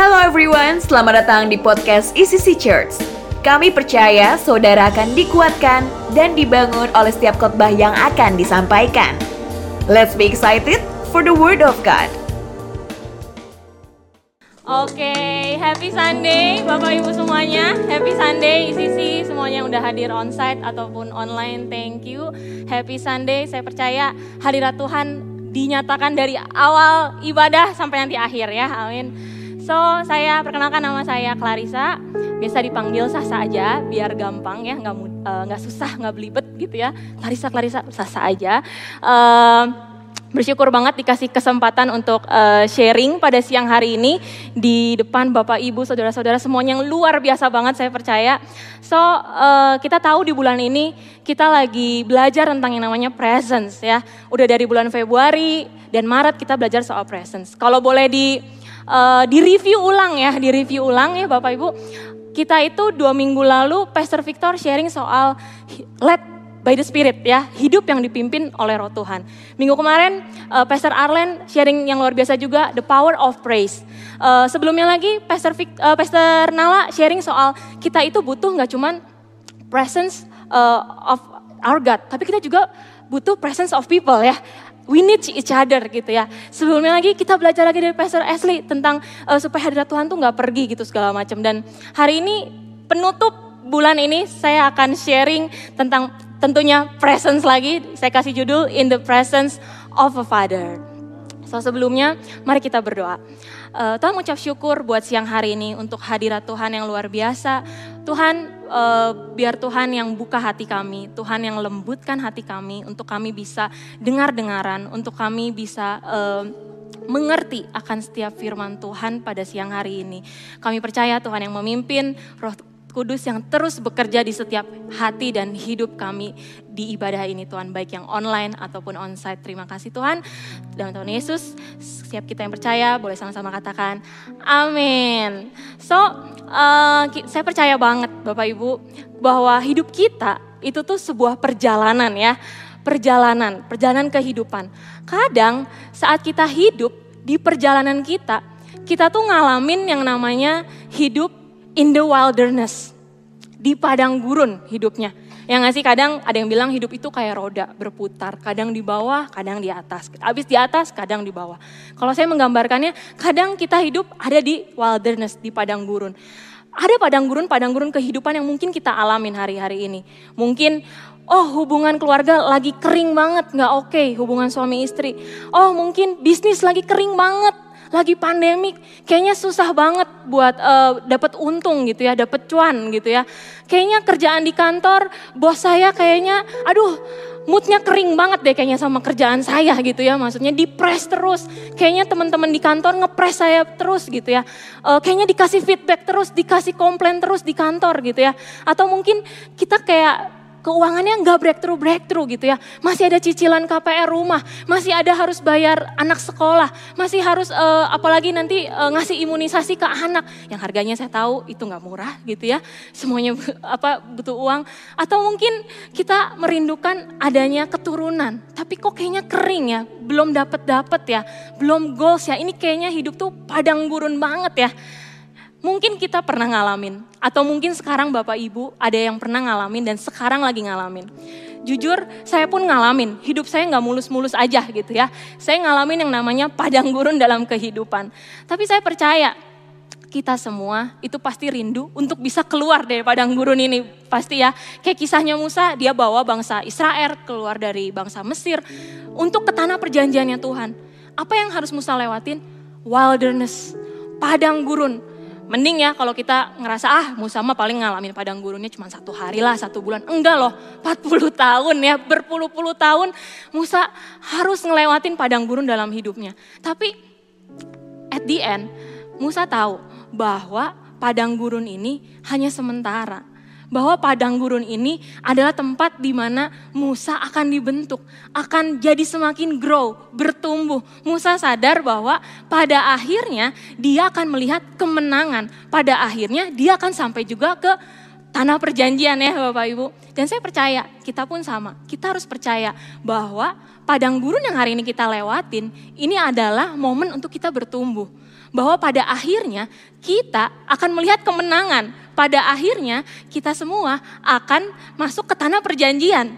Hello everyone, selamat datang di podcast ECC Church. Kami percaya saudara akan dikuatkan dan dibangun oleh setiap khotbah yang akan disampaikan. Let's be excited for the word of God. Oke, happy Sunday Bapak Ibu semuanya. Happy Sunday ICC semuanya yang udah hadir onsite ataupun online. Thank you. Happy Sunday. Saya percaya hadirat Tuhan dinyatakan dari awal ibadah sampai nanti akhir ya. Amin. So, saya perkenalkan nama saya Clarissa. Biasa dipanggil Sasa aja biar gampang ya, nggak uh, susah, nggak belibet gitu ya. Clarissa, Clarissa, Sasa aja. Uh, Bersyukur banget dikasih kesempatan untuk uh, sharing pada siang hari ini di depan Bapak Ibu, saudara-saudara semuanya yang luar biasa banget saya percaya. So uh, kita tahu di bulan ini kita lagi belajar tentang yang namanya presence ya. Udah dari bulan Februari dan Maret kita belajar soal presence. Kalau boleh di uh, di review ulang ya, di review ulang ya Bapak Ibu. Kita itu dua minggu lalu Pastor Victor sharing soal let by the Spirit ya, hidup yang dipimpin oleh Roh Tuhan. Minggu kemarin uh, Pastor Arlen sharing yang luar biasa juga the power of praise. Uh, sebelumnya lagi Pastor Vic, uh, Pastor Nala sharing soal kita itu butuh nggak cuman presence uh, of our God, tapi kita juga butuh presence of people ya. We need each other gitu ya. Sebelumnya lagi kita belajar lagi dari Pastor Ashley tentang uh, supaya hadirat Tuhan tuh nggak pergi gitu segala macam. Dan hari ini penutup bulan ini saya akan sharing tentang tentunya presence lagi. Saya kasih judul In the Presence of a Father. So sebelumnya mari kita berdoa. Uh, Tuhan mengucap syukur buat siang hari ini untuk hadirat Tuhan yang luar biasa. Tuhan uh, biar Tuhan yang buka hati kami, Tuhan yang lembutkan hati kami untuk kami bisa dengar-dengaran, untuk kami bisa uh, mengerti akan setiap firman Tuhan pada siang hari ini. Kami percaya Tuhan yang memimpin, Roh Kudus yang terus bekerja di setiap hati dan hidup kami di ibadah ini Tuhan, baik yang online ataupun onsite. Terima kasih Tuhan. Dalam Tuhan Yesus, siap kita yang percaya boleh sama-sama katakan amin. So, uh, saya percaya banget Bapak Ibu bahwa hidup kita itu tuh sebuah perjalanan ya. Perjalanan, perjalanan kehidupan. Kadang saat kita hidup di perjalanan kita, kita tuh ngalamin yang namanya hidup in the wilderness. Di padang gurun hidupnya. Yang ngasih kadang ada yang bilang hidup itu kayak roda berputar. Kadang di bawah, kadang di atas. Habis di atas, kadang di bawah. Kalau saya menggambarkannya, kadang kita hidup ada di wilderness, di padang gurun. Ada padang gurun, padang gurun kehidupan yang mungkin kita alamin hari-hari ini. Mungkin Oh hubungan keluarga lagi kering banget, nggak oke okay, hubungan suami istri. Oh mungkin bisnis lagi kering banget, lagi pandemik, kayaknya susah banget buat uh, dapat untung gitu ya, dapat cuan gitu ya. Kayaknya kerjaan di kantor, bos saya kayaknya, aduh moodnya kering banget deh kayaknya sama kerjaan saya gitu ya. Maksudnya dipres terus, kayaknya teman-teman di kantor ngepres saya terus gitu ya. Uh, kayaknya dikasih feedback terus, dikasih komplain terus di kantor gitu ya. Atau mungkin kita kayak keuangannya nggak breakthrough breakthrough gitu ya. Masih ada cicilan KPR rumah, masih ada harus bayar anak sekolah, masih harus uh, apalagi nanti uh, ngasih imunisasi ke anak yang harganya saya tahu itu nggak murah gitu ya. Semuanya apa butuh uang atau mungkin kita merindukan adanya keturunan, tapi kok kayaknya kering ya, belum dapat dapat ya, belum goals ya. Ini kayaknya hidup tuh padang gurun banget ya. Mungkin kita pernah ngalamin, atau mungkin sekarang Bapak Ibu ada yang pernah ngalamin dan sekarang lagi ngalamin. Jujur, saya pun ngalamin, hidup saya nggak mulus-mulus aja gitu ya. Saya ngalamin yang namanya padang gurun dalam kehidupan. Tapi saya percaya, kita semua itu pasti rindu untuk bisa keluar dari padang gurun ini. Pasti ya, kayak kisahnya Musa, dia bawa bangsa Israel keluar dari bangsa Mesir untuk ke tanah perjanjiannya Tuhan. Apa yang harus Musa lewatin? Wilderness, padang gurun Mending ya kalau kita ngerasa ah Musa mah paling ngalamin padang gurunnya cuma satu hari lah, satu bulan. Enggak loh, 40 tahun ya, berpuluh-puluh tahun Musa harus ngelewatin padang gurun dalam hidupnya. Tapi at the end Musa tahu bahwa padang gurun ini hanya sementara bahwa padang gurun ini adalah tempat di mana Musa akan dibentuk, akan jadi semakin grow, bertumbuh. Musa sadar bahwa pada akhirnya dia akan melihat kemenangan. Pada akhirnya dia akan sampai juga ke tanah perjanjian ya Bapak Ibu. Dan saya percaya kita pun sama. Kita harus percaya bahwa padang gurun yang hari ini kita lewatin ini adalah momen untuk kita bertumbuh Bahwa pada akhirnya kita akan melihat kemenangan. Pada akhirnya kita semua akan masuk ke tanah perjanjian.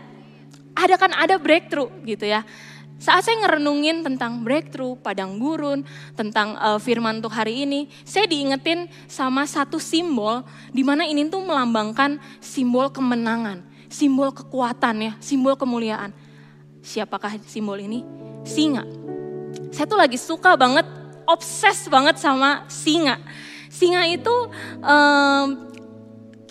Ada kan ada breakthrough gitu ya. Saat saya ngerenungin tentang breakthrough, padang gurun, tentang uh, firman untuk hari ini, saya diingetin sama satu simbol di mana ini tuh melambangkan simbol kemenangan, simbol kekuatan ya, simbol kemuliaan. Siapakah simbol ini? Singa. Saya tuh lagi suka banget, obses banget sama singa. Singa itu um,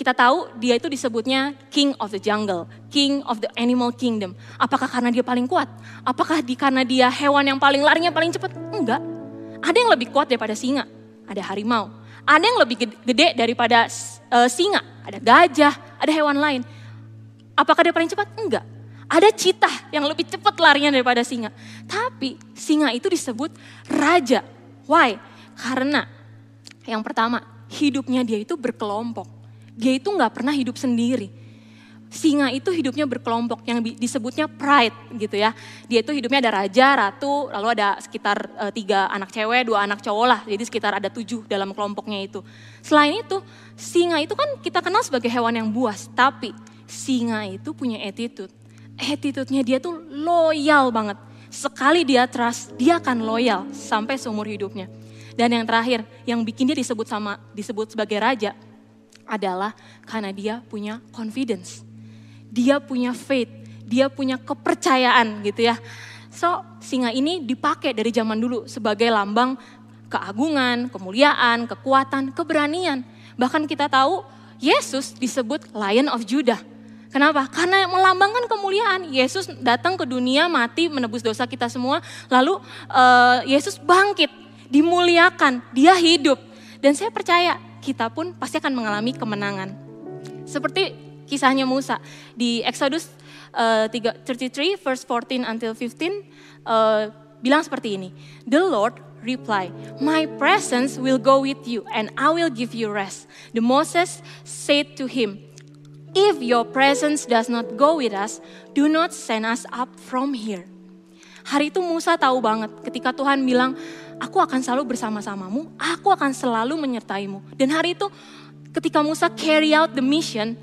kita tahu dia itu disebutnya king of the jungle, king of the animal kingdom. Apakah karena dia paling kuat? Apakah di karena dia hewan yang paling larinya paling cepat? Enggak. Ada yang lebih kuat daripada singa, ada harimau. Ada yang lebih gede daripada uh, singa, ada gajah, ada hewan lain. Apakah dia paling cepat? Enggak. Ada citah yang lebih cepat larinya daripada singa. Tapi singa itu disebut raja. Why? Karena yang pertama, hidupnya dia itu berkelompok dia itu nggak pernah hidup sendiri. Singa itu hidupnya berkelompok yang disebutnya pride gitu ya. Dia itu hidupnya ada raja, ratu, lalu ada sekitar e, tiga anak cewek, dua anak cowok lah. Jadi sekitar ada tujuh dalam kelompoknya itu. Selain itu, singa itu kan kita kenal sebagai hewan yang buas. Tapi singa itu punya attitude. Attitude-nya dia tuh loyal banget. Sekali dia trust, dia akan loyal sampai seumur hidupnya. Dan yang terakhir, yang bikin dia disebut sama disebut sebagai raja, adalah karena dia punya confidence. Dia punya faith, dia punya kepercayaan gitu ya. So, singa ini dipakai dari zaman dulu sebagai lambang keagungan, kemuliaan, kekuatan, keberanian. Bahkan kita tahu Yesus disebut Lion of Judah. Kenapa? Karena melambangkan kemuliaan. Yesus datang ke dunia mati menebus dosa kita semua. Lalu uh, Yesus bangkit, dimuliakan, dia hidup. Dan saya percaya kita pun pasti akan mengalami kemenangan. Seperti kisahnya Musa di Exodus uh, 33 verse 14 until 15 uh, bilang seperti ini. The Lord reply, My presence will go with you and I will give you rest. The Moses said to him, If your presence does not go with us, do not send us up from here. Hari itu Musa tahu banget ketika Tuhan bilang, aku akan selalu bersama-samamu, aku akan selalu menyertaimu. Dan hari itu ketika Musa carry out the mission,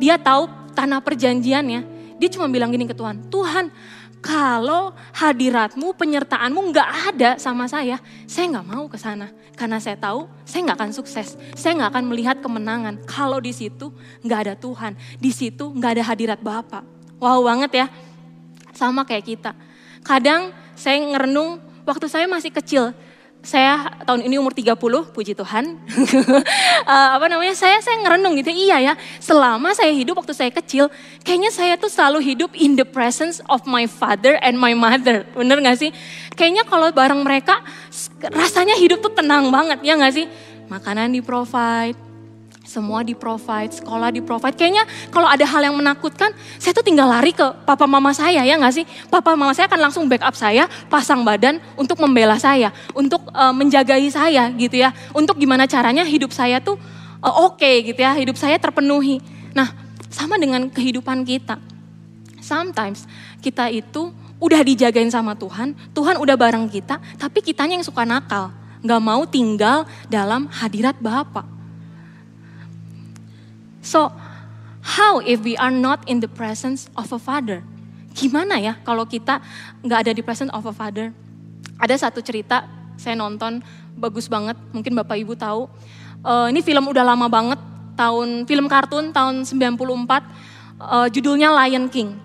dia tahu tanah perjanjiannya, dia cuma bilang gini ke Tuhan, Tuhan kalau hadiratmu, penyertaanmu nggak ada sama saya, saya nggak mau ke sana. Karena saya tahu saya nggak akan sukses, saya nggak akan melihat kemenangan. Kalau di situ nggak ada Tuhan, di situ nggak ada hadirat Bapa. Wow banget ya, sama kayak kita. Kadang saya ngerenung waktu saya masih kecil, saya tahun ini umur 30, puji Tuhan. uh, apa namanya? Saya saya ngerenung gitu. Iya ya, selama saya hidup waktu saya kecil, kayaknya saya tuh selalu hidup in the presence of my father and my mother. Bener gak sih? Kayaknya kalau bareng mereka rasanya hidup tuh tenang banget, ya gak sih? Makanan di provide, semua di provide, sekolah di provide. Kayaknya kalau ada hal yang menakutkan, saya tuh tinggal lari ke papa mama saya ya nggak sih? Papa mama saya akan langsung backup saya, pasang badan untuk membela saya, untuk uh, menjagai saya gitu ya. Untuk gimana caranya hidup saya tuh uh, oke okay, gitu ya, hidup saya terpenuhi. Nah, sama dengan kehidupan kita. Sometimes kita itu udah dijagain sama Tuhan, Tuhan udah bareng kita, tapi kitanya yang suka nakal, nggak mau tinggal dalam hadirat Bapak. So, how if we are not in the presence of a father? Gimana ya kalau kita nggak ada di presence of a father? Ada satu cerita saya nonton bagus banget, mungkin bapak ibu tahu. Uh, ini film udah lama banget, tahun film kartun tahun 94, uh, judulnya Lion King.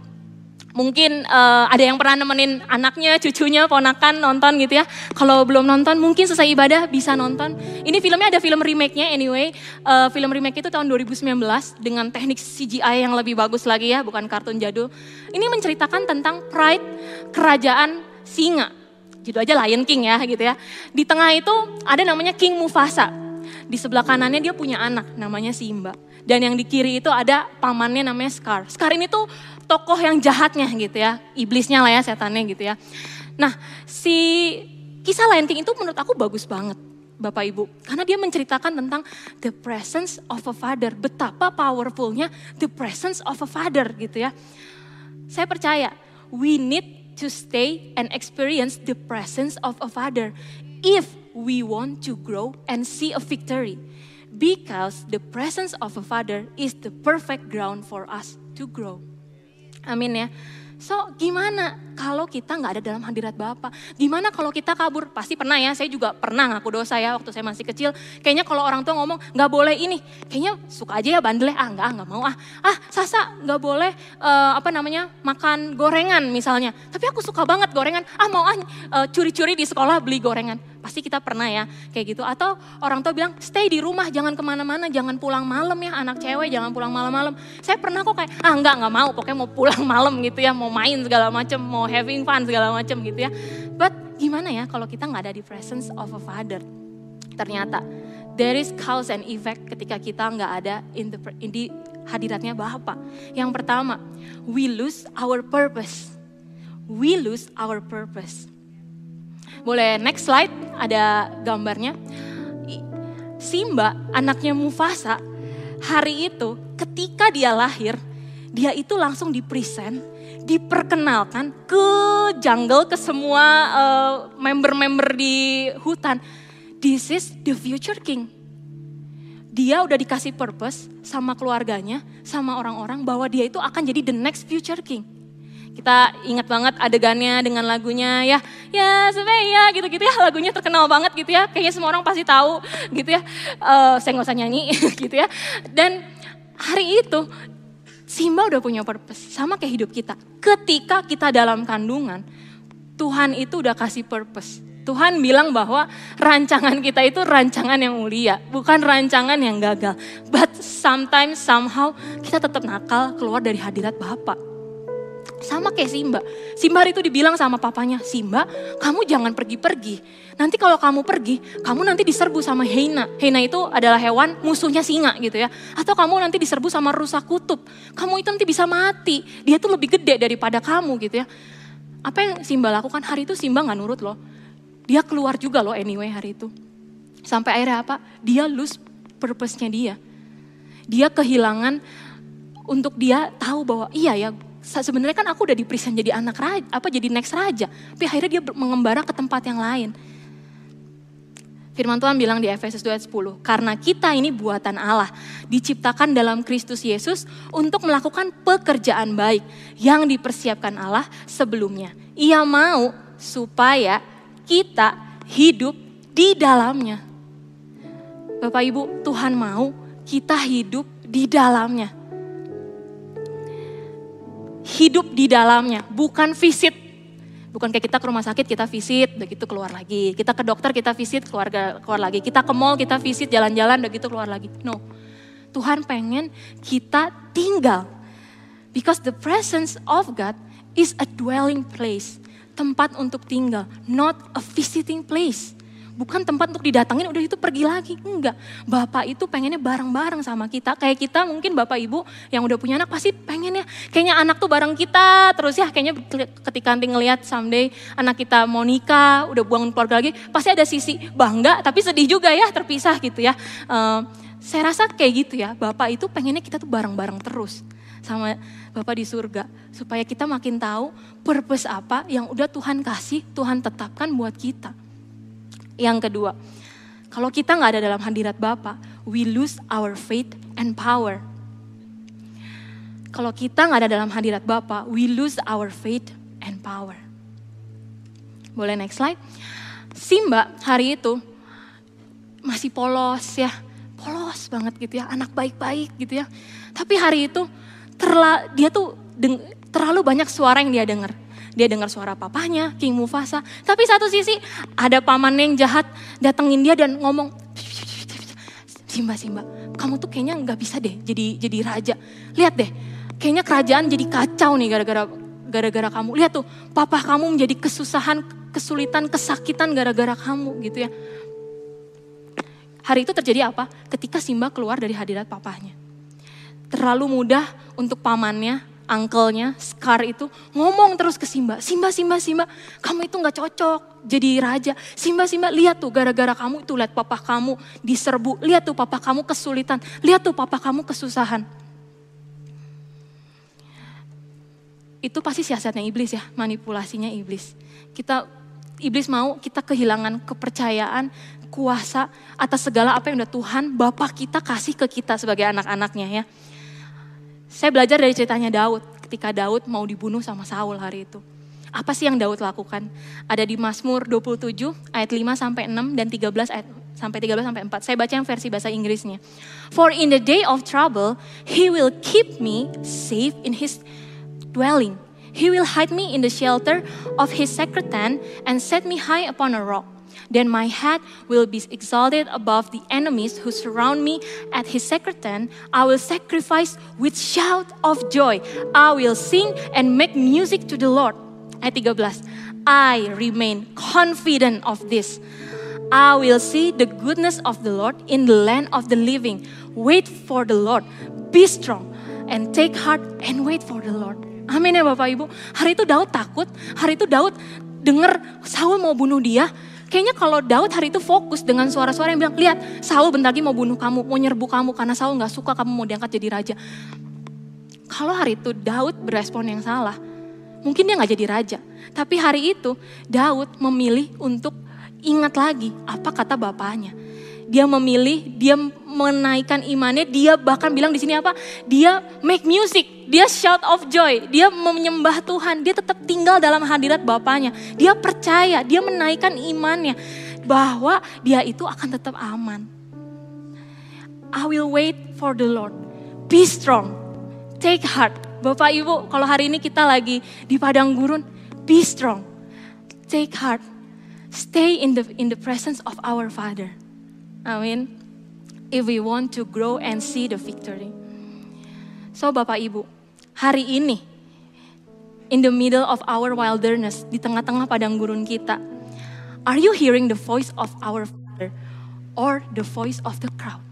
Mungkin uh, ada yang pernah nemenin anaknya, cucunya, ponakan nonton gitu ya. Kalau belum nonton, mungkin selesai ibadah bisa nonton. Ini filmnya ada film remake-nya anyway. Uh, film remake itu tahun 2019 dengan teknik CGI yang lebih bagus lagi ya, bukan kartun jadul. Ini menceritakan tentang pride kerajaan singa. Judul aja Lion King ya gitu ya. Di tengah itu ada namanya King Mufasa. Di sebelah kanannya dia punya anak namanya Simba. Dan yang di kiri itu ada pamannya namanya Scar. Scar ini tuh tokoh yang jahatnya gitu ya, iblisnya lah ya, setannya gitu ya. Nah, si kisah Lion King itu menurut aku bagus banget. Bapak Ibu, karena dia menceritakan tentang the presence of a father, betapa powerfulnya the presence of a father gitu ya. Saya percaya we need to stay and experience the presence of a father. If we want to grow and see a victory because the presence of a father is the perfect ground for us to grow. Amin ya. So gimana kalau kita nggak ada dalam hadirat Bapa? Gimana kalau kita kabur? Pasti pernah ya, saya juga pernah ngaku dosa ya waktu saya masih kecil. Kayaknya kalau orang tua ngomong nggak boleh ini, kayaknya suka aja ya bandel ah nggak nggak mau ah ah sasa nggak boleh uh, apa namanya makan gorengan misalnya. Tapi aku suka banget gorengan, ah mau ah uh, curi-curi di sekolah beli gorengan. Pasti kita pernah ya kayak gitu. Atau orang tua bilang stay di rumah, jangan ke mana-mana, jangan pulang malam ya anak cewek, jangan pulang malam-malam. Saya pernah kok kayak ah nggak nggak mau, pokoknya mau pulang malam gitu ya, mau main segala macam, mau having fun segala macam gitu ya. But gimana ya kalau kita nggak ada di presence of a father? Ternyata there is cause and effect ketika kita nggak ada in the in di hadiratnya Bapa. Yang pertama, we lose our purpose. We lose our purpose. Boleh next slide, ada gambarnya. Simba, anaknya Mufasa, hari itu ketika dia lahir, dia itu langsung dipresent, diperkenalkan ke jungle, ke semua uh, member-member di hutan. This is the future king. Dia udah dikasih purpose sama keluarganya, sama orang-orang bahwa dia itu akan jadi the next future king. Kita ingat banget adegannya dengan lagunya ya, ya ya gitu-gitu ya lagunya terkenal banget gitu ya. Kayaknya semua orang pasti tahu gitu ya. Uh, saya nggak usah nyanyi gitu ya. Dan hari itu Simba udah punya purpose sama kayak hidup kita. Ketika kita dalam kandungan, Tuhan itu udah kasih purpose. Tuhan bilang bahwa rancangan kita itu rancangan yang mulia, bukan rancangan yang gagal. But sometimes somehow kita tetap nakal keluar dari hadirat Bapak. Sama kayak Simba. Simba itu dibilang sama papanya, Simba kamu jangan pergi-pergi. Nanti kalau kamu pergi, kamu nanti diserbu sama Heina. Heina itu adalah hewan musuhnya singa gitu ya. Atau kamu nanti diserbu sama rusa kutub. Kamu itu nanti bisa mati. Dia tuh lebih gede daripada kamu gitu ya. Apa yang Simba lakukan hari itu Simba gak nurut loh. Dia keluar juga loh anyway hari itu. Sampai akhirnya apa? Dia lose purpose-nya dia. Dia kehilangan untuk dia tahu bahwa iya ya sebenarnya kan aku udah di present jadi anak raja, apa jadi next raja. Tapi akhirnya dia mengembara ke tempat yang lain. Firman Tuhan bilang di Efesus 2 ayat 10, karena kita ini buatan Allah, diciptakan dalam Kristus Yesus untuk melakukan pekerjaan baik yang dipersiapkan Allah sebelumnya. Ia mau supaya kita hidup di dalamnya. Bapak Ibu, Tuhan mau kita hidup di dalamnya hidup di dalamnya, bukan visit. Bukan kayak kita ke rumah sakit, kita visit, begitu keluar lagi. Kita ke dokter, kita visit, keluarga keluar lagi. Kita ke mall, kita visit, jalan-jalan, begitu keluar lagi. No, Tuhan pengen kita tinggal. Because the presence of God is a dwelling place. Tempat untuk tinggal, not a visiting place. Bukan tempat untuk didatangin udah itu pergi lagi. Enggak. Bapak itu pengennya bareng-bareng sama kita. Kayak kita mungkin bapak ibu yang udah punya anak pasti pengennya. Kayaknya anak tuh bareng kita terus ya. Kayaknya ketika nanti ngeliat someday anak kita mau nikah, udah buang keluarga lagi. Pasti ada sisi bangga tapi sedih juga ya terpisah gitu ya. Uh, saya rasa kayak gitu ya. Bapak itu pengennya kita tuh bareng-bareng terus sama Bapak di surga. Supaya kita makin tahu purpose apa yang udah Tuhan kasih, Tuhan tetapkan buat kita. Yang kedua, kalau kita nggak ada dalam hadirat Bapa, we lose our faith and power. Kalau kita nggak ada dalam hadirat Bapa, we lose our faith and power. Boleh next slide? Simba hari itu masih polos ya, polos banget gitu ya, anak baik-baik gitu ya. Tapi hari itu terla, dia tuh deng, terlalu banyak suara yang dia dengar. Dia dengar suara papahnya, King Mufasa. Tapi satu sisi ada paman yang jahat datengin dia dan ngomong, Simba, Simba, kamu tuh kayaknya nggak bisa deh jadi jadi raja. Lihat deh, kayaknya kerajaan jadi kacau nih gara-gara gara-gara kamu. Lihat tuh, papa kamu menjadi kesusahan, kesulitan, kesakitan gara-gara kamu gitu ya. Hari itu terjadi apa? Ketika Simba keluar dari hadirat papahnya. Terlalu mudah untuk pamannya uncle-nya, Scar itu ngomong terus ke Simba, Simba, Simba, Simba, kamu itu nggak cocok jadi raja. Simba, Simba, lihat tuh gara-gara kamu itu lihat papa kamu diserbu, lihat tuh papa kamu kesulitan, lihat tuh papa kamu kesusahan. Itu pasti siasatnya iblis ya, manipulasinya iblis. Kita iblis mau kita kehilangan kepercayaan, kuasa atas segala apa yang udah Tuhan Bapak kita kasih ke kita sebagai anak-anaknya ya. Saya belajar dari ceritanya Daud ketika Daud mau dibunuh sama Saul hari itu. Apa sih yang Daud lakukan? Ada di Mazmur 27 ayat 5 sampai 6 dan 13 ayat sampai 13 sampai 4. Saya baca yang versi bahasa Inggrisnya. For in the day of trouble, he will keep me safe in his dwelling. He will hide me in the shelter of his sacred tent and set me high upon a rock. Then my head will be exalted above the enemies who surround me at his sacred tent. I will sacrifice with shout of joy. I will sing and make music to the Lord. Ayat 13. I remain confident of this. I will see the goodness of the Lord in the land of the living. Wait for the Lord. Be strong and take heart and wait for the Lord. Amin ya Bapak Ibu. Hari itu Daud takut. Hari itu Daud dengar Saul mau bunuh dia. Kayaknya kalau Daud hari itu fokus dengan suara-suara yang bilang, lihat Saul bentar lagi mau bunuh kamu, mau nyerbu kamu karena Saul nggak suka kamu mau diangkat jadi raja. Kalau hari itu Daud berespon yang salah, mungkin dia nggak jadi raja. Tapi hari itu Daud memilih untuk ingat lagi apa kata bapaknya. Dia memilih, dia menaikkan imannya, dia bahkan bilang di sini apa? Dia make music, dia shout of joy, dia menyembah Tuhan, dia tetap tinggal dalam hadirat Bapaknya. Dia percaya, dia menaikkan imannya bahwa dia itu akan tetap aman. I will wait for the Lord. Be strong. Take heart. Bapak Ibu, kalau hari ini kita lagi di padang gurun, be strong. Take heart. Stay in the in the presence of our Father. Amin. If we want to grow and see the victory. So Bapak Ibu, hari ini in the middle of our wilderness, di tengah-tengah padang gurun kita, are you hearing the voice of our Father or the voice of the crowd?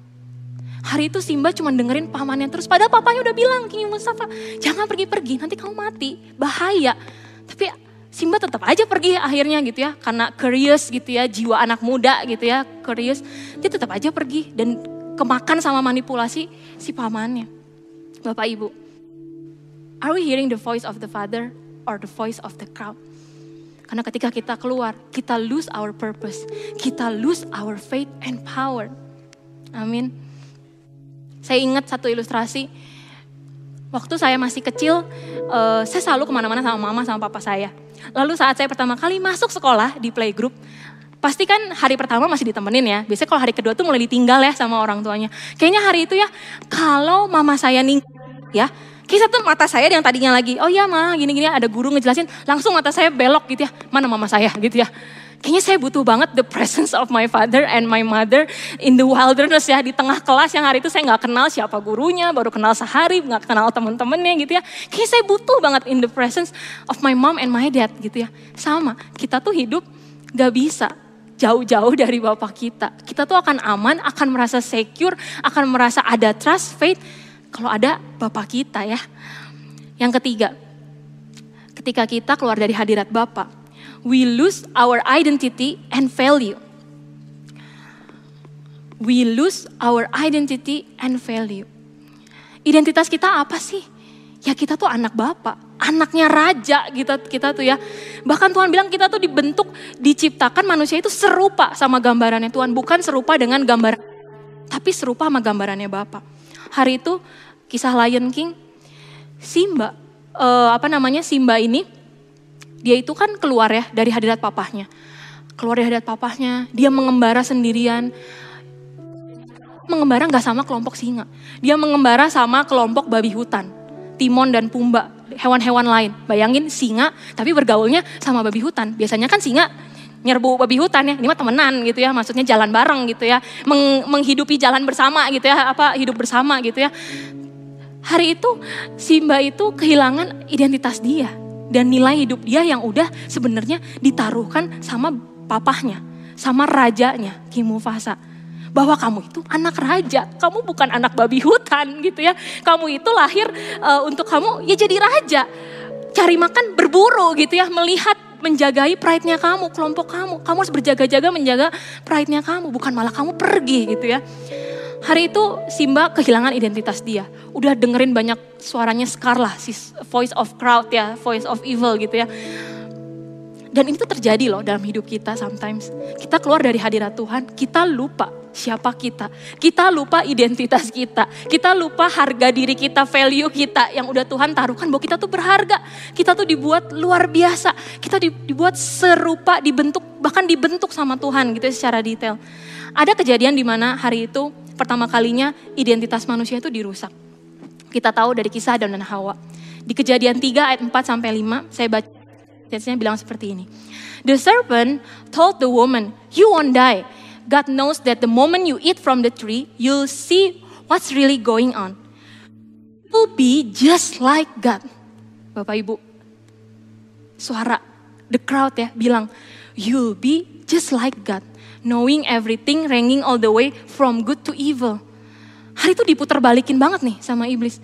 Hari itu Simba cuma dengerin pamannya terus, padahal papanya udah bilang, King Mustafa, jangan pergi-pergi, nanti kamu mati, bahaya. Tapi Simba tetap aja pergi akhirnya gitu ya, karena curious gitu ya, jiwa anak muda gitu ya, curious. Dia tetap aja pergi dan kemakan sama manipulasi si pamannya. Bapak Ibu, are we hearing the voice of the Father or the voice of the crowd? Karena ketika kita keluar, kita lose our purpose, kita lose our faith and power. Amin. Saya ingat satu ilustrasi, waktu saya masih kecil, uh, saya selalu ke mana-mana sama mama sama papa saya. Lalu saat saya pertama kali masuk sekolah di playgroup, pasti kan hari pertama masih ditemenin ya. Biasanya kalau hari kedua tuh mulai ditinggal ya sama orang tuanya. Kayaknya hari itu ya, kalau mama saya ning ya, kisah tuh mata saya yang tadinya lagi, oh iya mah gini-gini ada guru ngejelasin, langsung mata saya belok gitu ya, mana mama saya gitu ya. Kayaknya saya butuh banget the presence of my father and my mother in the wilderness ya. Di tengah kelas yang hari itu saya nggak kenal siapa gurunya, baru kenal sehari, nggak kenal temen-temennya gitu ya. Kayaknya saya butuh banget in the presence of my mom and my dad gitu ya. Sama, kita tuh hidup gak bisa jauh-jauh dari Bapak kita. Kita tuh akan aman, akan merasa secure, akan merasa ada trust, faith kalau ada Bapak kita ya. Yang ketiga, ketika kita keluar dari hadirat Bapak, we lose our identity and value. We lose our identity and value. Identitas kita apa sih? Ya kita tuh anak Bapak, anaknya raja kita kita tuh ya. Bahkan Tuhan bilang kita tuh dibentuk, diciptakan manusia itu serupa sama gambarannya Tuhan, bukan serupa dengan gambar tapi serupa sama gambarannya Bapak. Hari itu kisah Lion King, Simba, uh, apa namanya Simba ini, dia itu kan keluar ya dari hadirat papahnya. Keluar dari hadirat papahnya, dia mengembara sendirian. Mengembara nggak sama kelompok singa. Dia mengembara sama kelompok babi hutan. Timon dan Pumba, hewan-hewan lain. Bayangin singa tapi bergaulnya sama babi hutan. Biasanya kan singa nyerbu babi hutan ya, ini mah temenan gitu ya, maksudnya jalan bareng gitu ya, Meng, menghidupi jalan bersama gitu ya, apa hidup bersama gitu ya. Hari itu Simba itu kehilangan identitas dia dan nilai hidup dia yang udah sebenarnya ditaruhkan sama papahnya, sama rajanya Kimufasa bahwa kamu itu anak raja, kamu bukan anak babi hutan gitu ya. Kamu itu lahir uh, untuk kamu ya jadi raja. Cari makan berburu gitu ya, melihat menjagai pride-nya kamu, kelompok kamu. Kamu harus berjaga-jaga menjaga pride-nya kamu, bukan malah kamu pergi gitu ya. Hari itu Simba kehilangan identitas dia. Udah dengerin banyak suaranya Scar lah, si voice of crowd ya, voice of evil gitu ya. Dan itu terjadi loh dalam hidup kita sometimes. Kita keluar dari hadirat Tuhan, kita lupa siapa kita. Kita lupa identitas kita. Kita lupa harga diri kita, value kita yang udah Tuhan taruhkan bahwa kita tuh berharga. Kita tuh dibuat luar biasa. Kita dibuat serupa, dibentuk, bahkan dibentuk sama Tuhan gitu ya secara detail. Ada kejadian di mana hari itu pertama kalinya identitas manusia itu dirusak. Kita tahu dari kisah Adam dan Hawa. Di kejadian 3 ayat 4 sampai 5, saya baca Ayatnya bilang seperti ini. The serpent told the woman, you won't die. God knows that the moment you eat from the tree, you'll see what's really going on. You'll be just like God. Bapak Ibu, suara the crowd ya bilang, you'll be just like God. Knowing everything, ranging all the way from good to evil. Hari itu diputar balikin banget nih sama iblis.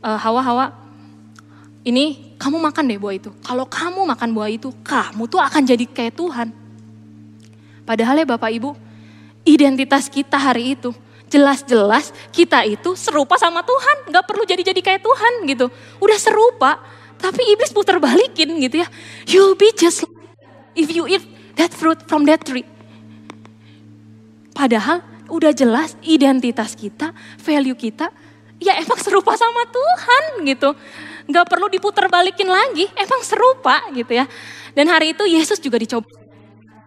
Uh, hawa, Hawa, ini kamu makan deh buah itu. Kalau kamu makan buah itu, kamu tuh akan jadi kayak Tuhan. Padahal ya Bapak Ibu, identitas kita hari itu jelas-jelas kita itu serupa sama Tuhan, nggak perlu jadi-jadi kayak Tuhan gitu. Udah serupa, tapi iblis putar balikin gitu ya. You'll be just like if you eat that fruit from that tree. Padahal udah jelas identitas kita, value kita, ya emang serupa sama Tuhan gitu nggak perlu diputar balikin lagi, emang serupa gitu ya. Dan hari itu Yesus juga dicoba.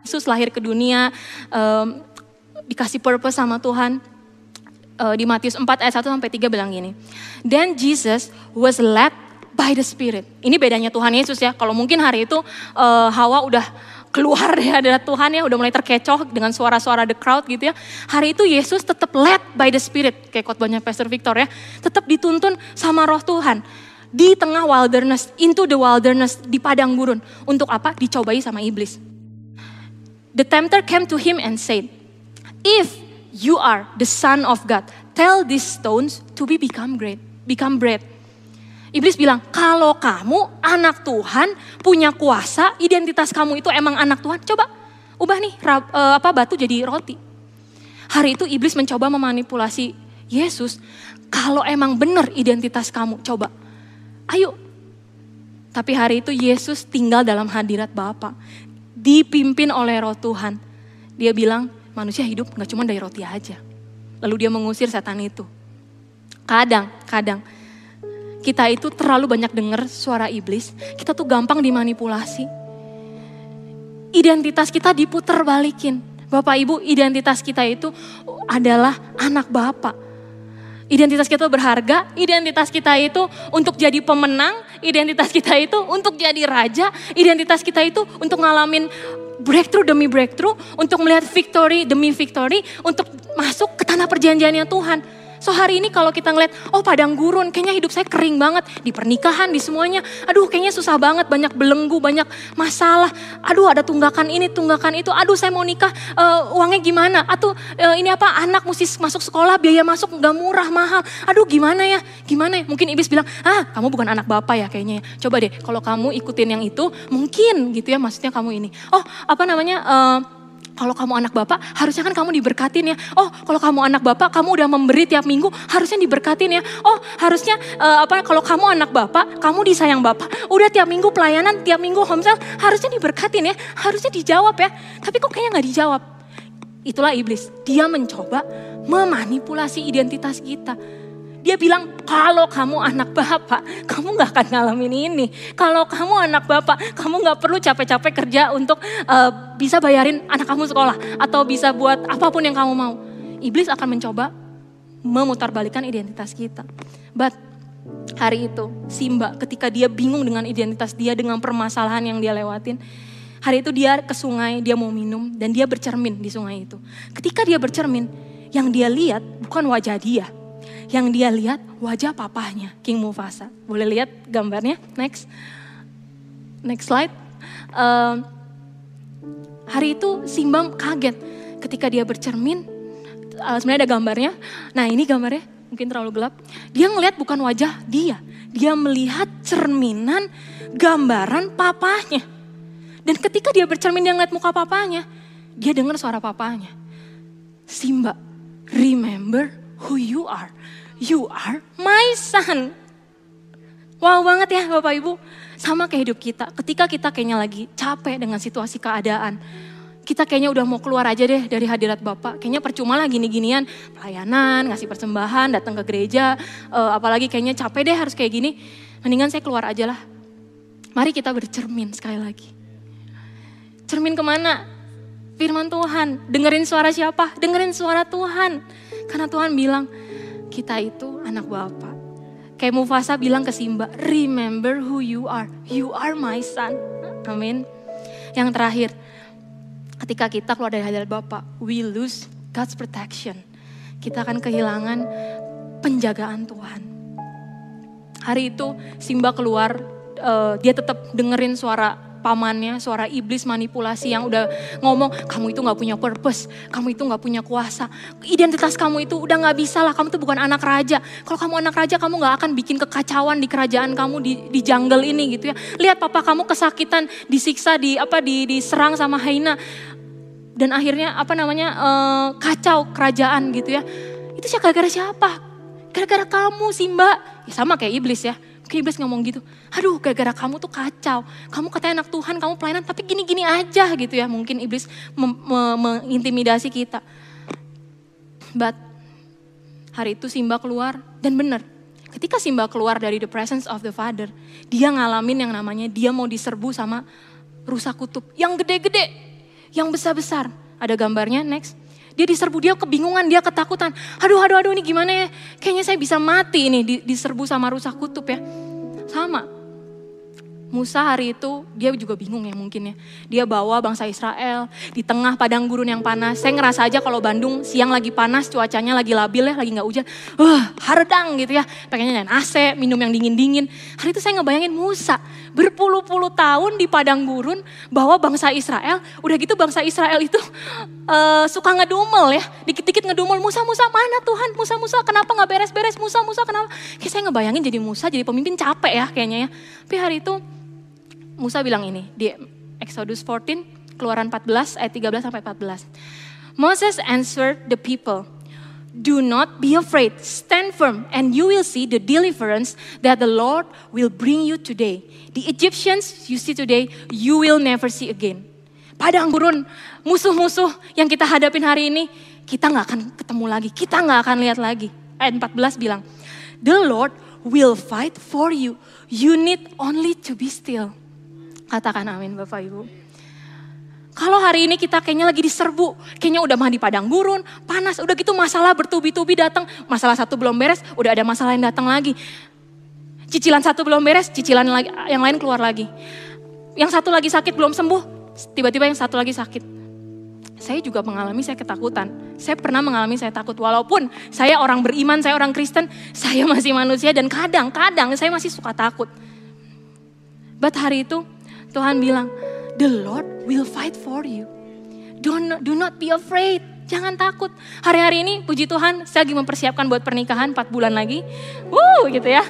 Yesus lahir ke dunia, um, dikasih purpose sama Tuhan. Uh, di Matius 4 ayat 1 sampai 3 bilang gini. Then Jesus was led by the Spirit. Ini bedanya Tuhan Yesus ya. Kalau mungkin hari itu uh, Hawa udah keluar ya dari Tuhan ya, udah mulai terkecoh dengan suara-suara the crowd gitu ya. Hari itu Yesus tetap led by the Spirit, kayak khotbahnya Pastor Victor ya. Tetap dituntun sama roh Tuhan di tengah wilderness, into the wilderness, di padang gurun. Untuk apa? Dicobai sama iblis. The tempter came to him and said, If you are the son of God, tell these stones to be become great, become bread. Iblis bilang, kalau kamu anak Tuhan, punya kuasa, identitas kamu itu emang anak Tuhan, coba ubah nih uh, apa batu jadi roti. Hari itu iblis mencoba memanipulasi Yesus. Kalau emang benar identitas kamu, coba Ayo. Tapi hari itu Yesus tinggal dalam hadirat Bapa, dipimpin oleh Roh Tuhan. Dia bilang manusia hidup nggak cuma dari roti aja. Lalu dia mengusir setan itu. Kadang, kadang kita itu terlalu banyak dengar suara iblis, kita tuh gampang dimanipulasi. Identitas kita diputar balikin. Bapak Ibu, identitas kita itu adalah anak Bapak Identitas kita berharga, identitas kita itu untuk jadi pemenang, identitas kita itu untuk jadi raja, identitas kita itu untuk ngalamin breakthrough demi breakthrough, untuk melihat victory demi victory, untuk masuk ke tanah perjanjiannya Tuhan. So hari ini kalau kita ngeliat, oh padang gurun, kayaknya hidup saya kering banget. Di pernikahan, di semuanya. Aduh kayaknya susah banget, banyak belenggu, banyak masalah. Aduh ada tunggakan ini, tunggakan itu. Aduh saya mau nikah, uh, uangnya gimana? Atau uh, ini apa, anak mesti masuk sekolah, biaya masuk gak murah, mahal. Aduh gimana ya, gimana ya? Mungkin iblis bilang, ah kamu bukan anak bapak ya kayaknya. Ya. Coba deh, kalau kamu ikutin yang itu, mungkin gitu ya maksudnya kamu ini. Oh apa namanya, uh, kalau kamu anak bapak, harusnya kan kamu diberkatin ya. Oh, kalau kamu anak bapak, kamu udah memberi tiap minggu, harusnya diberkatin ya. Oh, harusnya uh, apa? Kalau kamu anak bapak, kamu disayang bapak, udah tiap minggu pelayanan, tiap minggu homesel, harusnya diberkatin ya. Harusnya dijawab ya. Tapi kok kayaknya nggak dijawab? Itulah iblis. Dia mencoba memanipulasi identitas kita dia bilang, kalau kamu anak bapak, kamu gak akan ngalamin ini. Kalau kamu anak bapak, kamu gak perlu capek-capek kerja untuk uh, bisa bayarin anak kamu sekolah. Atau bisa buat apa pun yang kamu mau. Iblis akan mencoba memutarbalikkan identitas kita. But hari itu Simba ketika dia bingung dengan identitas dia, dengan permasalahan yang dia lewatin. Hari itu dia ke sungai, dia mau minum dan dia bercermin di sungai itu. Ketika dia bercermin, yang dia lihat bukan wajah dia, yang dia lihat wajah papahnya, King Mufasa. Boleh lihat gambarnya? Next. Next slide. Uh, hari itu Simba kaget ketika dia bercermin. Uh, sebenarnya ada gambarnya. Nah ini gambarnya mungkin terlalu gelap. Dia ngelihat bukan wajah dia. Dia melihat cerminan gambaran papahnya. Dan ketika dia bercermin dia ngeliat muka papanya, dia dengar suara papanya. Simba, remember who you are. You are my son. Wow banget ya Bapak Ibu. Sama kayak hidup kita. Ketika kita kayaknya lagi capek dengan situasi keadaan. Kita kayaknya udah mau keluar aja deh dari hadirat Bapak. Kayaknya percuma lah gini-ginian. Pelayanan, ngasih persembahan, datang ke gereja. Uh, apalagi kayaknya capek deh harus kayak gini. Mendingan saya keluar aja lah. Mari kita bercermin sekali lagi. Cermin ke mana? Firman Tuhan. Dengerin suara siapa? Dengerin suara Tuhan. Karena Tuhan bilang, kita itu anak Bapak Kayak Mufasa bilang ke Simba, remember who you are. You are my son. Amin. Yang terakhir, ketika kita keluar dari hadirat Bapa, we lose God's protection. Kita akan kehilangan penjagaan Tuhan. Hari itu Simba keluar, uh, dia tetap dengerin suara pamannya, suara iblis manipulasi yang udah ngomong, kamu itu gak punya purpose, kamu itu gak punya kuasa. Identitas kamu itu udah gak bisa lah, kamu tuh bukan anak raja. Kalau kamu anak raja, kamu gak akan bikin kekacauan di kerajaan kamu di, di jungle ini gitu ya. Lihat papa kamu kesakitan, disiksa, di apa di diserang sama hyena. Dan akhirnya apa namanya uh, kacau kerajaan gitu ya. Itu gara-gara siapa? Gara-gara kamu Simba. Ya sama kayak iblis ya Kayak iblis ngomong gitu, aduh gara-gara kamu tuh kacau. Kamu katanya anak Tuhan, kamu pelayanan tapi gini-gini aja gitu ya. Mungkin iblis mengintimidasi kita. But hari itu Simba keluar dan benar. Ketika Simba keluar dari the presence of the father, dia ngalamin yang namanya dia mau diserbu sama rusa kutub yang gede-gede, yang besar-besar. Ada gambarnya next. Dia diserbu, dia kebingungan, dia ketakutan. Aduh, aduh, aduh ini gimana ya? Kayaknya saya bisa mati ini diserbu sama rusak kutub ya. Sama, Musa hari itu dia juga bingung ya mungkin ya. Dia bawa bangsa Israel di tengah padang gurun yang panas. Saya ngerasa aja kalau Bandung siang lagi panas, cuacanya lagi labil ya, lagi nggak hujan. Wah, uh, hardang gitu ya. Pengennya nyalain AC, minum yang dingin-dingin. Hari itu saya ngebayangin Musa berpuluh-puluh tahun di padang gurun bawa bangsa Israel. Udah gitu bangsa Israel itu uh, suka ngedumel ya. Dikit-dikit ngedumel, Musa, Musa mana Tuhan? Musa, Musa kenapa nggak beres-beres? Musa, Musa kenapa? Kayak saya ngebayangin jadi Musa, jadi pemimpin capek ya kayaknya ya. Tapi hari itu Musa bilang ini di Exodus 14, Keluaran 14 ayat 13 sampai 14. Moses answered the people, Do not be afraid, stand firm, and you will see the deliverance that the Lord will bring you today. The Egyptians you see today, you will never see again. Padang gurun, musuh-musuh yang kita hadapin hari ini, kita nggak akan ketemu lagi, kita nggak akan lihat lagi. Ayat 14 bilang, The Lord will fight for you. You need only to be still. Katakan amin Bapak Ibu. Kalau hari ini kita kayaknya lagi diserbu, kayaknya udah mah di padang gurun, panas, udah gitu masalah bertubi-tubi datang, masalah satu belum beres, udah ada masalah yang datang lagi. Cicilan satu belum beres, cicilan yang lain keluar lagi. Yang satu lagi sakit belum sembuh, tiba-tiba yang satu lagi sakit. Saya juga mengalami saya ketakutan. Saya pernah mengalami saya takut walaupun saya orang beriman, saya orang Kristen, saya masih manusia dan kadang-kadang saya masih suka takut. But hari itu Tuhan bilang, the Lord will fight for you. Don't, do not be afraid. Jangan takut. Hari-hari ini puji Tuhan saya lagi mempersiapkan buat pernikahan 4 bulan lagi. Wuh gitu ya.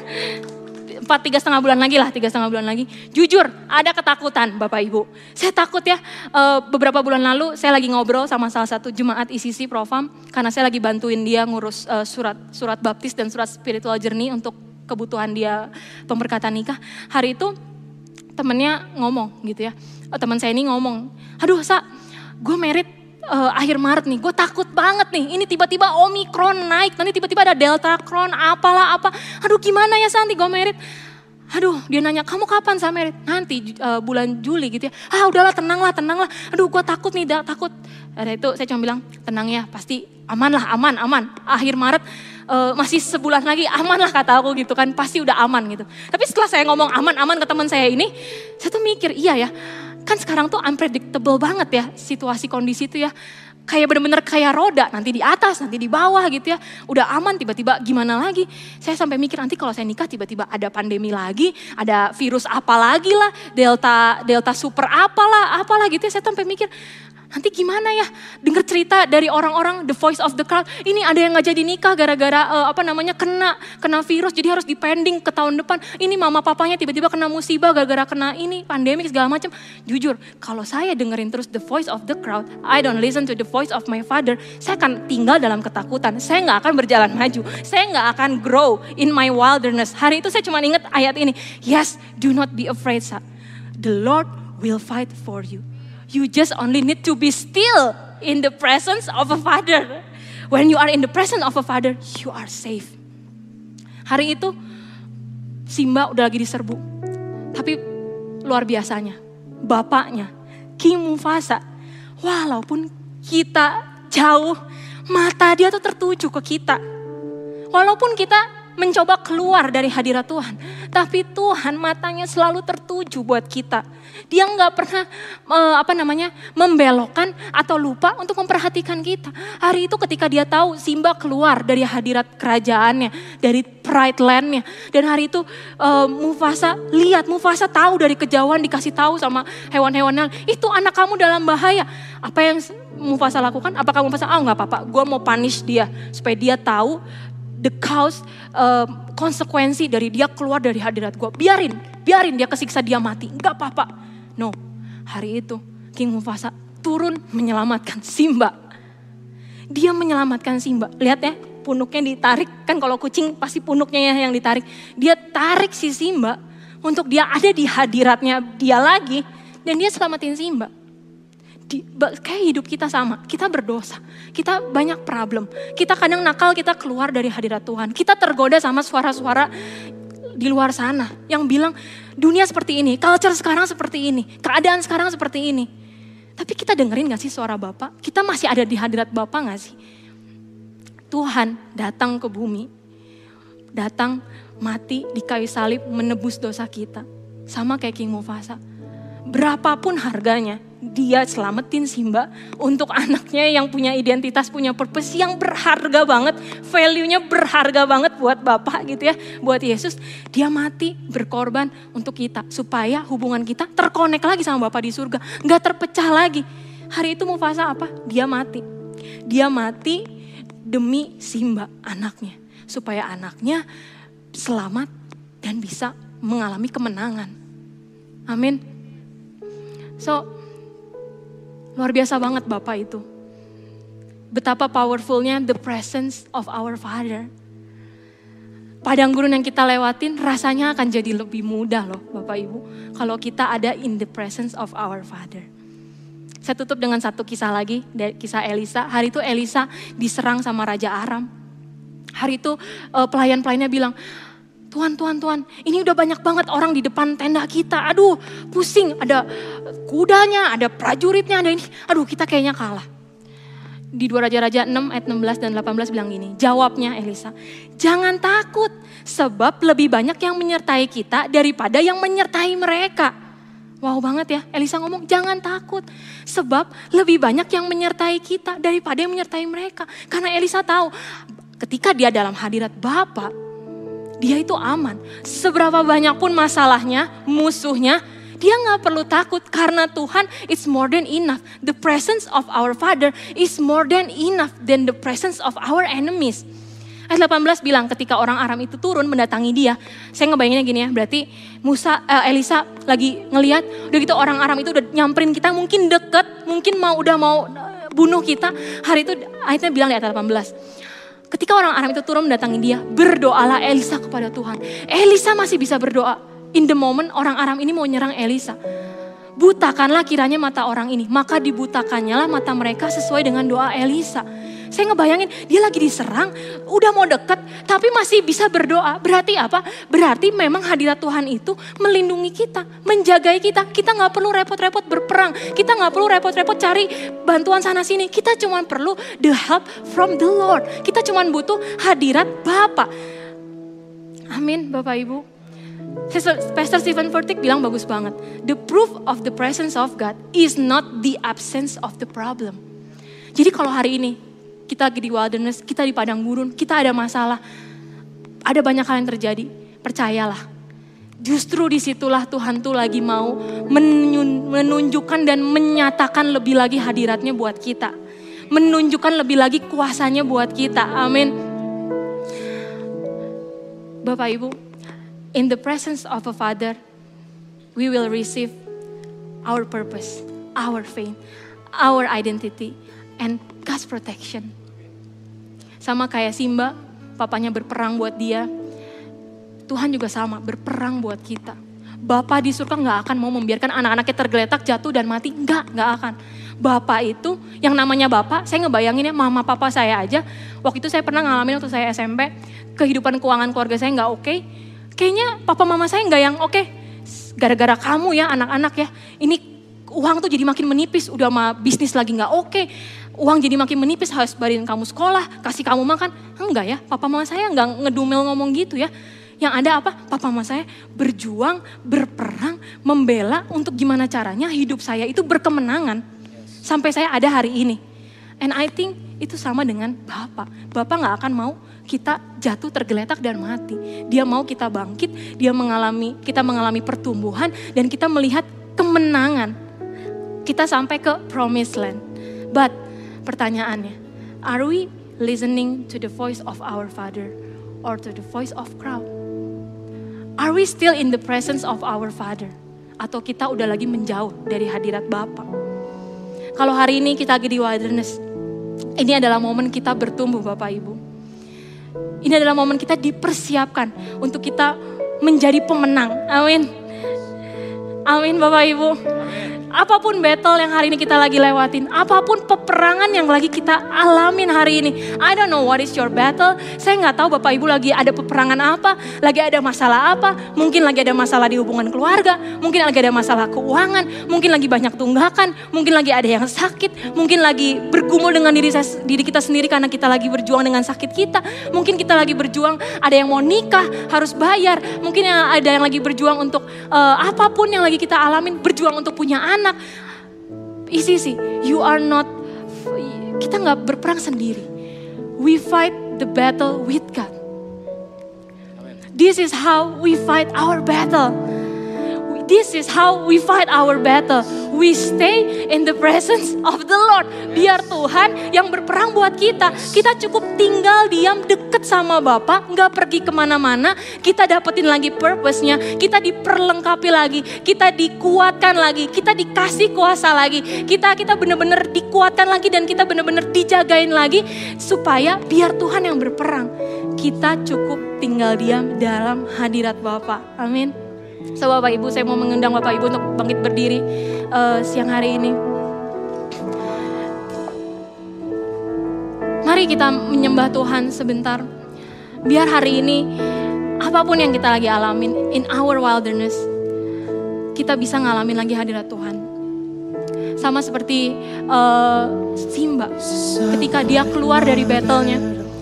Empat tiga setengah bulan lagi lah, tiga setengah bulan lagi. Jujur, ada ketakutan Bapak Ibu. Saya takut ya, eh, beberapa bulan lalu saya lagi ngobrol sama salah satu jemaat ICC Profam. Karena saya lagi bantuin dia ngurus eh, surat surat baptis dan surat spiritual journey untuk kebutuhan dia pemberkatan nikah. Hari itu temennya ngomong gitu ya. Oh, teman saya ini ngomong, aduh sa, gue merit uh, akhir Maret nih, gue takut banget nih. Ini tiba-tiba Omikron naik, nanti tiba-tiba ada Delta Kron, apalah apa. Aduh gimana ya Santi gue merit. Aduh dia nanya, kamu kapan saya merit? Nanti uh, bulan Juli gitu ya. Ah udahlah tenanglah, tenanglah. Aduh gue takut nih, takut. Ada itu saya cuma bilang, tenang ya pasti aman lah, aman, aman. Akhir Maret uh, masih sebulan lagi aman lah kata aku gitu kan pasti udah aman gitu. Tapi setelah saya ngomong aman-aman ke teman saya ini, saya tuh mikir iya ya kan sekarang tuh unpredictable banget ya situasi kondisi itu ya. Kayak bener-bener kayak roda, nanti di atas, nanti di bawah gitu ya. Udah aman, tiba-tiba gimana lagi. Saya sampai mikir nanti kalau saya nikah tiba-tiba ada pandemi lagi, ada virus apa lagi lah, delta delta super apalah, apalah gitu ya. Saya sampai mikir, Nanti gimana ya? Dengar cerita dari orang-orang the voice of the crowd. Ini ada yang nggak jadi nikah gara-gara uh, apa namanya kena kena virus jadi harus dipending ke tahun depan. Ini mama papanya tiba-tiba kena musibah gara-gara kena ini pandemi segala macam. Jujur, kalau saya dengerin terus the voice of the crowd, I don't listen to the voice of my father, saya akan tinggal dalam ketakutan. Saya nggak akan berjalan maju. Saya nggak akan grow in my wilderness. Hari itu saya cuma ingat ayat ini. Yes, do not be afraid, son. The Lord will fight for you. You just only need to be still in the presence of a father. When you are in the presence of a father, you are safe. Hari itu Simba udah lagi diserbu. Tapi luar biasanya, bapaknya King Mufasa, walaupun kita jauh, mata dia tuh tertuju ke kita. Walaupun kita mencoba keluar dari hadirat Tuhan. Tapi Tuhan matanya selalu tertuju buat kita. Dia nggak pernah uh, apa namanya membelokkan atau lupa untuk memperhatikan kita. Hari itu ketika dia tahu Simba keluar dari hadirat kerajaannya, dari pride landnya. Dan hari itu uh, Mufasa lihat, Mufasa tahu dari kejauhan dikasih tahu sama hewan-hewan itu anak kamu dalam bahaya. Apa yang Mufasa lakukan? Apakah Mufasa, oh nggak apa-apa, gue mau punish dia supaya dia tahu the cause uh, konsekuensi dari dia keluar dari hadirat gue. Biarin, biarin dia kesiksa dia mati. Enggak apa-apa. No, hari itu King Mufasa turun menyelamatkan Simba. Dia menyelamatkan Simba. Lihat ya, punuknya ditarik. Kan kalau kucing pasti punuknya ya yang ditarik. Dia tarik si Simba untuk dia ada di hadiratnya dia lagi. Dan dia selamatin Simba di, kayak hidup kita sama, kita berdosa, kita banyak problem, kita kadang nakal, kita keluar dari hadirat Tuhan, kita tergoda sama suara-suara di luar sana yang bilang dunia seperti ini, culture sekarang seperti ini, keadaan sekarang seperti ini. Tapi kita dengerin gak sih suara Bapak? Kita masih ada di hadirat Bapak gak sih? Tuhan datang ke bumi, datang mati di kayu salib menebus dosa kita. Sama kayak King Mufasa. Berapapun harganya, dia selamatin Simba untuk anaknya yang punya identitas, punya purpose yang berharga banget, value-nya berharga banget buat Bapak gitu ya, buat Yesus. Dia mati berkorban untuk kita supaya hubungan kita terkonek lagi sama Bapak di surga, nggak terpecah lagi. Hari itu Mufasa apa? Dia mati. Dia mati demi Simba anaknya, supaya anaknya selamat dan bisa mengalami kemenangan. Amin. So, Luar biasa banget Bapak itu. Betapa powerfulnya the presence of our Father. Padang gurun yang kita lewatin rasanya akan jadi lebih mudah loh Bapak Ibu. Kalau kita ada in the presence of our Father. Saya tutup dengan satu kisah lagi, kisah Elisa. Hari itu Elisa diserang sama Raja Aram. Hari itu uh, pelayan-pelayannya bilang, Tuhan, Tuhan, ini udah banyak banget orang di depan tenda kita. Aduh, pusing. Ada kudanya, ada prajuritnya, ada ini. Aduh, kita kayaknya kalah. Di dua Raja-Raja 6 ayat 16 dan 18 bilang gini. Jawabnya Elisa, jangan takut. Sebab lebih banyak yang menyertai kita daripada yang menyertai mereka. Wow banget ya, Elisa ngomong jangan takut. Sebab lebih banyak yang menyertai kita daripada yang menyertai mereka. Karena Elisa tahu ketika dia dalam hadirat Bapak, dia itu aman. Seberapa banyak pun masalahnya, musuhnya, dia nggak perlu takut karena Tuhan is more than enough. The presence of our Father is more than enough than the presence of our enemies. Ayat 18 bilang ketika orang Aram itu turun mendatangi dia. Saya ngebayanginnya gini ya, berarti Musa, uh, Elisa lagi ngeliat, udah gitu orang Aram itu udah nyamperin kita mungkin deket, mungkin mau udah mau eh, bunuh kita. Hari itu ayatnya bilang di ayat 18 Ketika orang Aram itu turun mendatangi dia, berdoalah Elisa kepada Tuhan. Elisa masih bisa berdoa. In the moment orang Aram ini mau nyerang Elisa. Butakanlah kiranya mata orang ini, maka dibutakannya lah mata mereka sesuai dengan doa Elisa. Saya ngebayangin dia lagi diserang, udah mau deket, tapi masih bisa berdoa. Berarti apa? Berarti memang hadirat Tuhan itu melindungi kita, menjagai kita. Kita nggak perlu repot-repot berperang, kita nggak perlu repot-repot cari bantuan sana sini. Kita cuma perlu the help from the Lord. Kita cuma butuh hadirat Bapa. Amin, Bapak Ibu. Pastor Stephen Furtick bilang bagus banget. The proof of the presence of God is not the absence of the problem. Jadi kalau hari ini kita lagi di wilderness, kita di padang gurun, kita ada masalah, ada banyak hal yang terjadi. Percayalah, Justru di situlah Tuhan tuh lagi mau menunjukkan dan menyatakan lebih lagi hadiratnya buat kita. Menunjukkan lebih lagi kuasanya buat kita. Amin. Bapak Ibu, in the presence of a father, we will receive our purpose, our faith, our identity, and God's protection. Sama kayak Simba, papanya berperang buat dia, Tuhan juga sama, berperang buat kita. Bapak di surga nggak akan mau membiarkan anak-anaknya tergeletak, jatuh dan mati. Nggak, nggak akan. Bapak itu, yang namanya Bapak, saya ngebayangin ya mama papa saya aja. Waktu itu saya pernah ngalamin waktu saya SMP, kehidupan keuangan keluarga saya nggak oke. Okay. Kayaknya papa mama saya nggak yang oke. Okay. Gara-gara kamu ya anak-anak ya, ini uang tuh jadi makin menipis, udah mah bisnis lagi nggak oke. Okay. Uang jadi makin menipis, harus bayarin kamu sekolah, kasih kamu makan. Enggak ya, papa mama saya nggak ngedumel ngomong gitu ya yang ada apa? Papa mama saya berjuang, berperang, membela untuk gimana caranya hidup saya itu berkemenangan. Sampai saya ada hari ini. And I think itu sama dengan Bapak. Bapak gak akan mau kita jatuh tergeletak dan mati. Dia mau kita bangkit, dia mengalami kita mengalami pertumbuhan dan kita melihat kemenangan. Kita sampai ke promised land. But pertanyaannya, are we listening to the voice of our Father or to the voice of crowd? Are we still in the presence of our Father? Atau kita udah lagi menjauh dari hadirat Bapa? Kalau hari ini kita lagi di wilderness, ini adalah momen kita bertumbuh Bapak Ibu. Ini adalah momen kita dipersiapkan untuk kita menjadi pemenang. Amin. Amin Bapak Ibu. Apa pun battle yang hari ini kita lagi lewatin, apa pun peperangan yang lagi kita alamin hari ini. I don't know what is your battle. Saya nggak tahu Bapak Ibu lagi ada peperangan apa, lagi ada masalah apa. Mungkin lagi ada masalah di hubungan keluarga, mungkin lagi ada masalah keuangan, mungkin lagi banyak tunggakan, mungkin lagi ada yang sakit, mungkin lagi bergumul dengan diri, saya, diri kita sendiri karena kita lagi berjuang dengan sakit kita. Mungkin kita lagi berjuang, ada yang mau nikah, harus bayar. Mungkin ada yang lagi berjuang untuk uh, apa pun yang lagi kita alamin, berjuang untuk punya anak anak. Isi sih, you are not, kita nggak berperang sendiri. We fight the battle with God. This is how we fight our battle. This is how we fight our battle. We stay in the presence of the Lord. Biar Tuhan yang berperang buat kita. Kita cukup tinggal diam deket sama Bapak, nggak pergi ke mana-mana. Kita dapetin lagi purpose-nya. Kita diperlengkapi lagi. Kita dikuatkan lagi. Kita dikasih kuasa lagi. Kita kita benar-benar dikuatkan lagi dan kita benar-benar dijagain lagi supaya biar Tuhan yang berperang. Kita cukup tinggal diam dalam hadirat Bapak. Amin. So Bapak Ibu, saya mau mengundang Bapak Ibu untuk bangkit berdiri uh, siang hari ini. Mari kita menyembah Tuhan sebentar. Biar hari ini apa pun yang kita lagi alamin in our wilderness, kita bisa ngalamin lagi hadirat Tuhan. Sama seperti uh, Simba, ketika dia keluar dari battle-nya,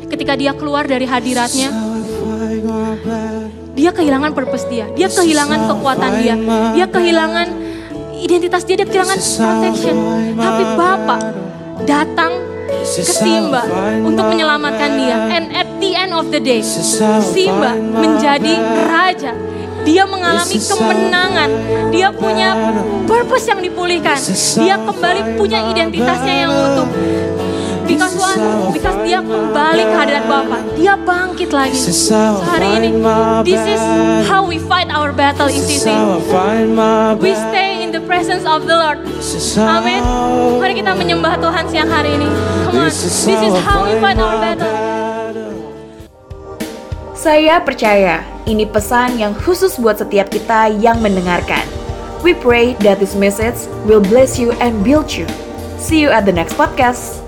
ketika dia keluar dari hadiratnya, dia kehilangan purpose dia, dia kehilangan kekuatan dia, dia kehilangan identitas dia, dia kehilangan protection. Tapi Bapak datang ke Simba untuk menyelamatkan dia. And at the end of the day, Simba menjadi raja. Dia mengalami kemenangan. Dia punya purpose yang dipulihkan. Dia kembali punya identitasnya yang utuh. Because what? Because dia kembali ke hadirat Bapa. Dia bangkit lagi. Hari ini, this is how we fight our battle in sisi. We stay in the presence of the Lord. Amin. Mari kita menyembah Tuhan siang hari ini. Come on. This is how we fight our battle. Saya percaya ini pesan yang khusus buat setiap kita yang mendengarkan. We pray that this message will bless you and build you. See you at the next podcast.